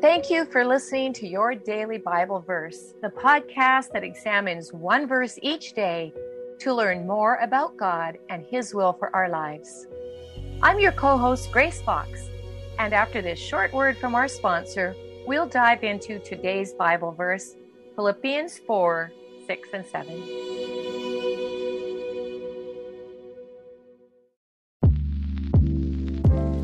Thank you for listening to Your Daily Bible Verse, the podcast that examines one verse each day to learn more about God and His will for our lives. I'm your co host, Grace Fox, and after this short word from our sponsor, we'll dive into today's Bible verse, Philippians 4 6 and 7.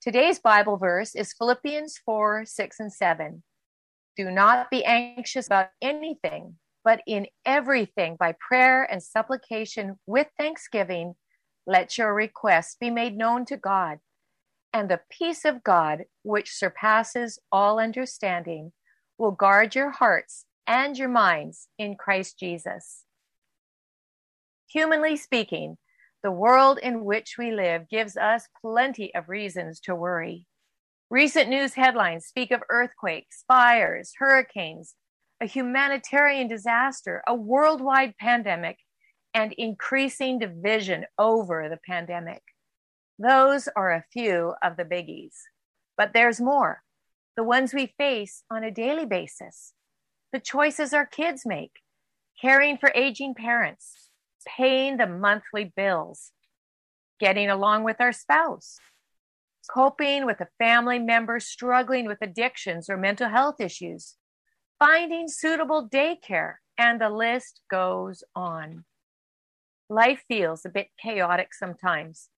Today's Bible verse is Philippians 4 6 and 7. Do not be anxious about anything, but in everything, by prayer and supplication with thanksgiving, let your requests be made known to God. And the peace of God, which surpasses all understanding, will guard your hearts and your minds in Christ Jesus. Humanly speaking, the world in which we live gives us plenty of reasons to worry. Recent news headlines speak of earthquakes, fires, hurricanes, a humanitarian disaster, a worldwide pandemic, and increasing division over the pandemic. Those are a few of the biggies. But there's more the ones we face on a daily basis, the choices our kids make, caring for aging parents, paying the monthly bills, getting along with our spouse, coping with a family member struggling with addictions or mental health issues, finding suitable daycare, and the list goes on. Life feels a bit chaotic sometimes,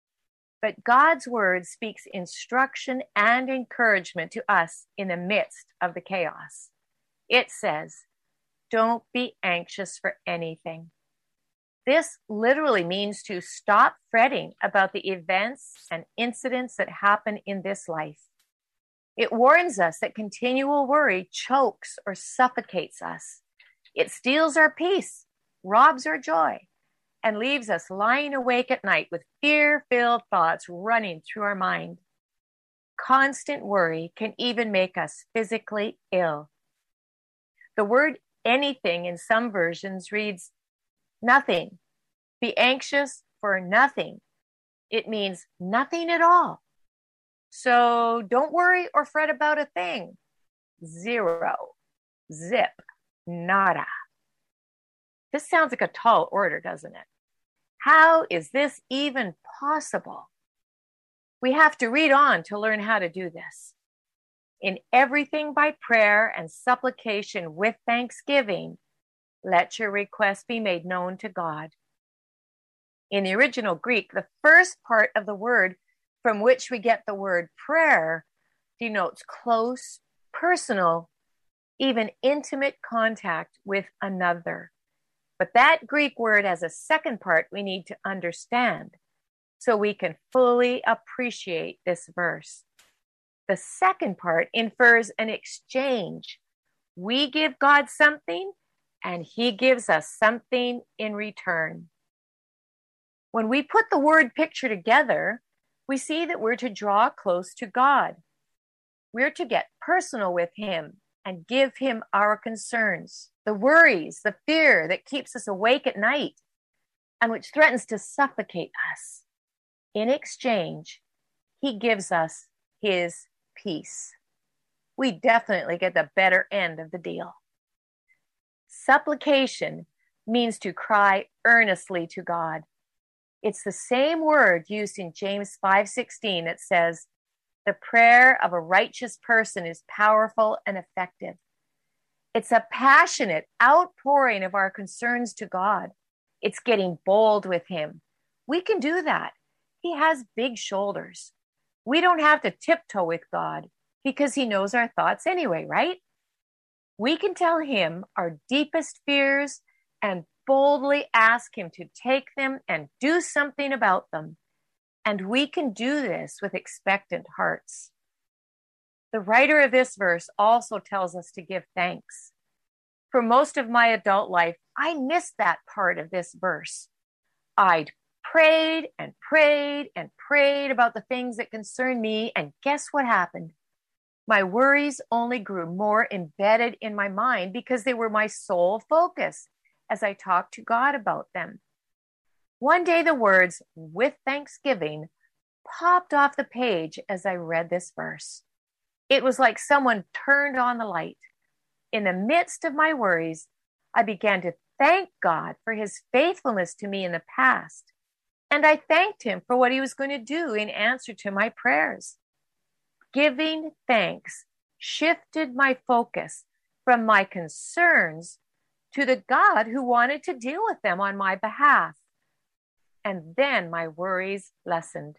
but God's word speaks instruction and encouragement to us in the midst of the chaos. It says, Don't be anxious for anything this literally means to stop fretting about the events and incidents that happen in this life. It warns us that continual worry chokes or suffocates us. It steals our peace, robs our joy, and leaves us lying awake at night with fear filled thoughts running through our mind. Constant worry can even make us physically ill. The word anything in some versions reads Nothing. Be anxious for nothing. It means nothing at all. So don't worry or fret about a thing. Zero. Zip. Nada. This sounds like a tall order, doesn't it? How is this even possible? We have to read on to learn how to do this. In everything by prayer and supplication with thanksgiving, let your request be made known to God. In the original Greek, the first part of the word from which we get the word prayer denotes close, personal, even intimate contact with another. But that Greek word has a second part we need to understand so we can fully appreciate this verse. The second part infers an exchange. We give God something, and he gives us something in return. When we put the word picture together, we see that we're to draw close to God. We're to get personal with him and give him our concerns, the worries, the fear that keeps us awake at night and which threatens to suffocate us. In exchange, he gives us his peace. We definitely get the better end of the deal. Supplication means to cry earnestly to God. It's the same word used in James 5:16 that says, The prayer of a righteous person is powerful and effective. It's a passionate outpouring of our concerns to God. It's getting bold with Him. We can do that. He has big shoulders. We don't have to tiptoe with God because He knows our thoughts anyway, right? We can tell Him our deepest fears and boldly ask Him to take them and do something about them. And we can do this with expectant hearts. The writer of this verse also tells us to give thanks. For most of my adult life, I missed that part of this verse. I'd prayed and prayed and prayed about the things that concern me, and guess what happened? My worries only grew more embedded in my mind because they were my sole focus as I talked to God about them. One day, the words, with thanksgiving, popped off the page as I read this verse. It was like someone turned on the light. In the midst of my worries, I began to thank God for his faithfulness to me in the past. And I thanked him for what he was going to do in answer to my prayers. Giving thanks shifted my focus from my concerns to the God who wanted to deal with them on my behalf. And then my worries lessened.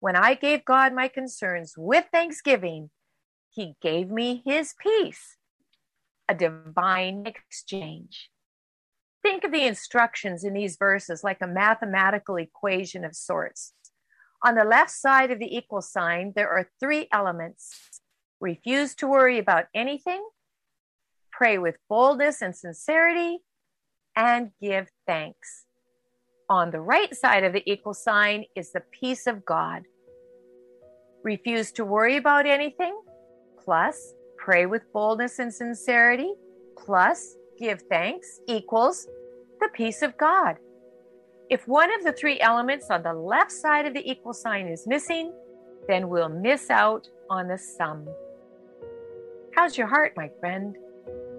When I gave God my concerns with thanksgiving, He gave me His peace, a divine exchange. Think of the instructions in these verses like a mathematical equation of sorts. On the left side of the equal sign, there are three elements refuse to worry about anything, pray with boldness and sincerity, and give thanks. On the right side of the equal sign is the peace of God. Refuse to worry about anything, plus pray with boldness and sincerity, plus give thanks equals the peace of God. If one of the three elements on the left side of the equal sign is missing, then we'll miss out on the sum. How's your heart, my friend?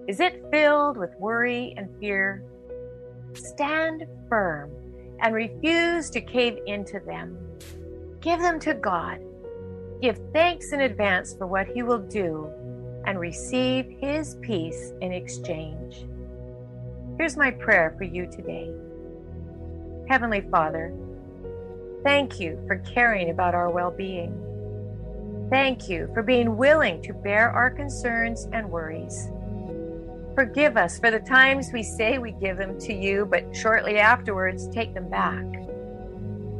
Is it filled with worry and fear? Stand firm and refuse to cave into them. Give them to God. Give thanks in advance for what He will do and receive His peace in exchange. Here's my prayer for you today Heavenly Father, thank you for caring about our well being. Thank you for being willing to bear our concerns and worries. Forgive us for the times we say we give them to you, but shortly afterwards take them back.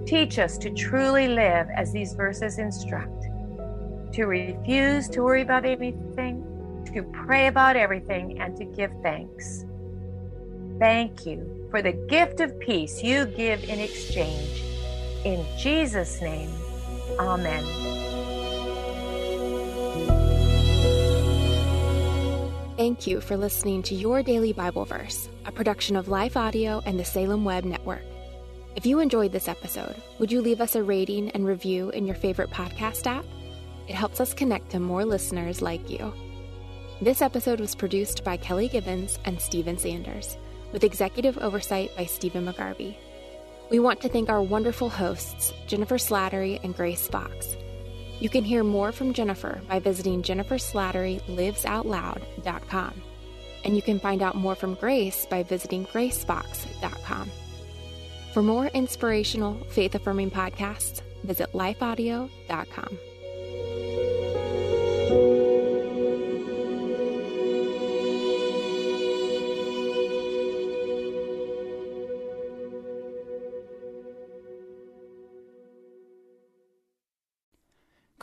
Teach us to truly live as these verses instruct, to refuse to worry about anything, to pray about everything, and to give thanks. Thank you for the gift of peace you give in exchange. In Jesus' name, Amen. Thank you for listening to Your Daily Bible Verse, a production of Life Audio and the Salem Web Network. If you enjoyed this episode, would you leave us a rating and review in your favorite podcast app? It helps us connect to more listeners like you. This episode was produced by Kelly Gibbons and Stephen Sanders, with executive oversight by Stephen McGarvey. We want to thank our wonderful hosts, Jennifer Slattery and Grace Fox. You can hear more from Jennifer by visiting jenniferslatterylivesoutloud.com. And you can find out more from Grace by visiting gracefox.com. For more inspirational, faith affirming podcasts, visit lifeaudio.com.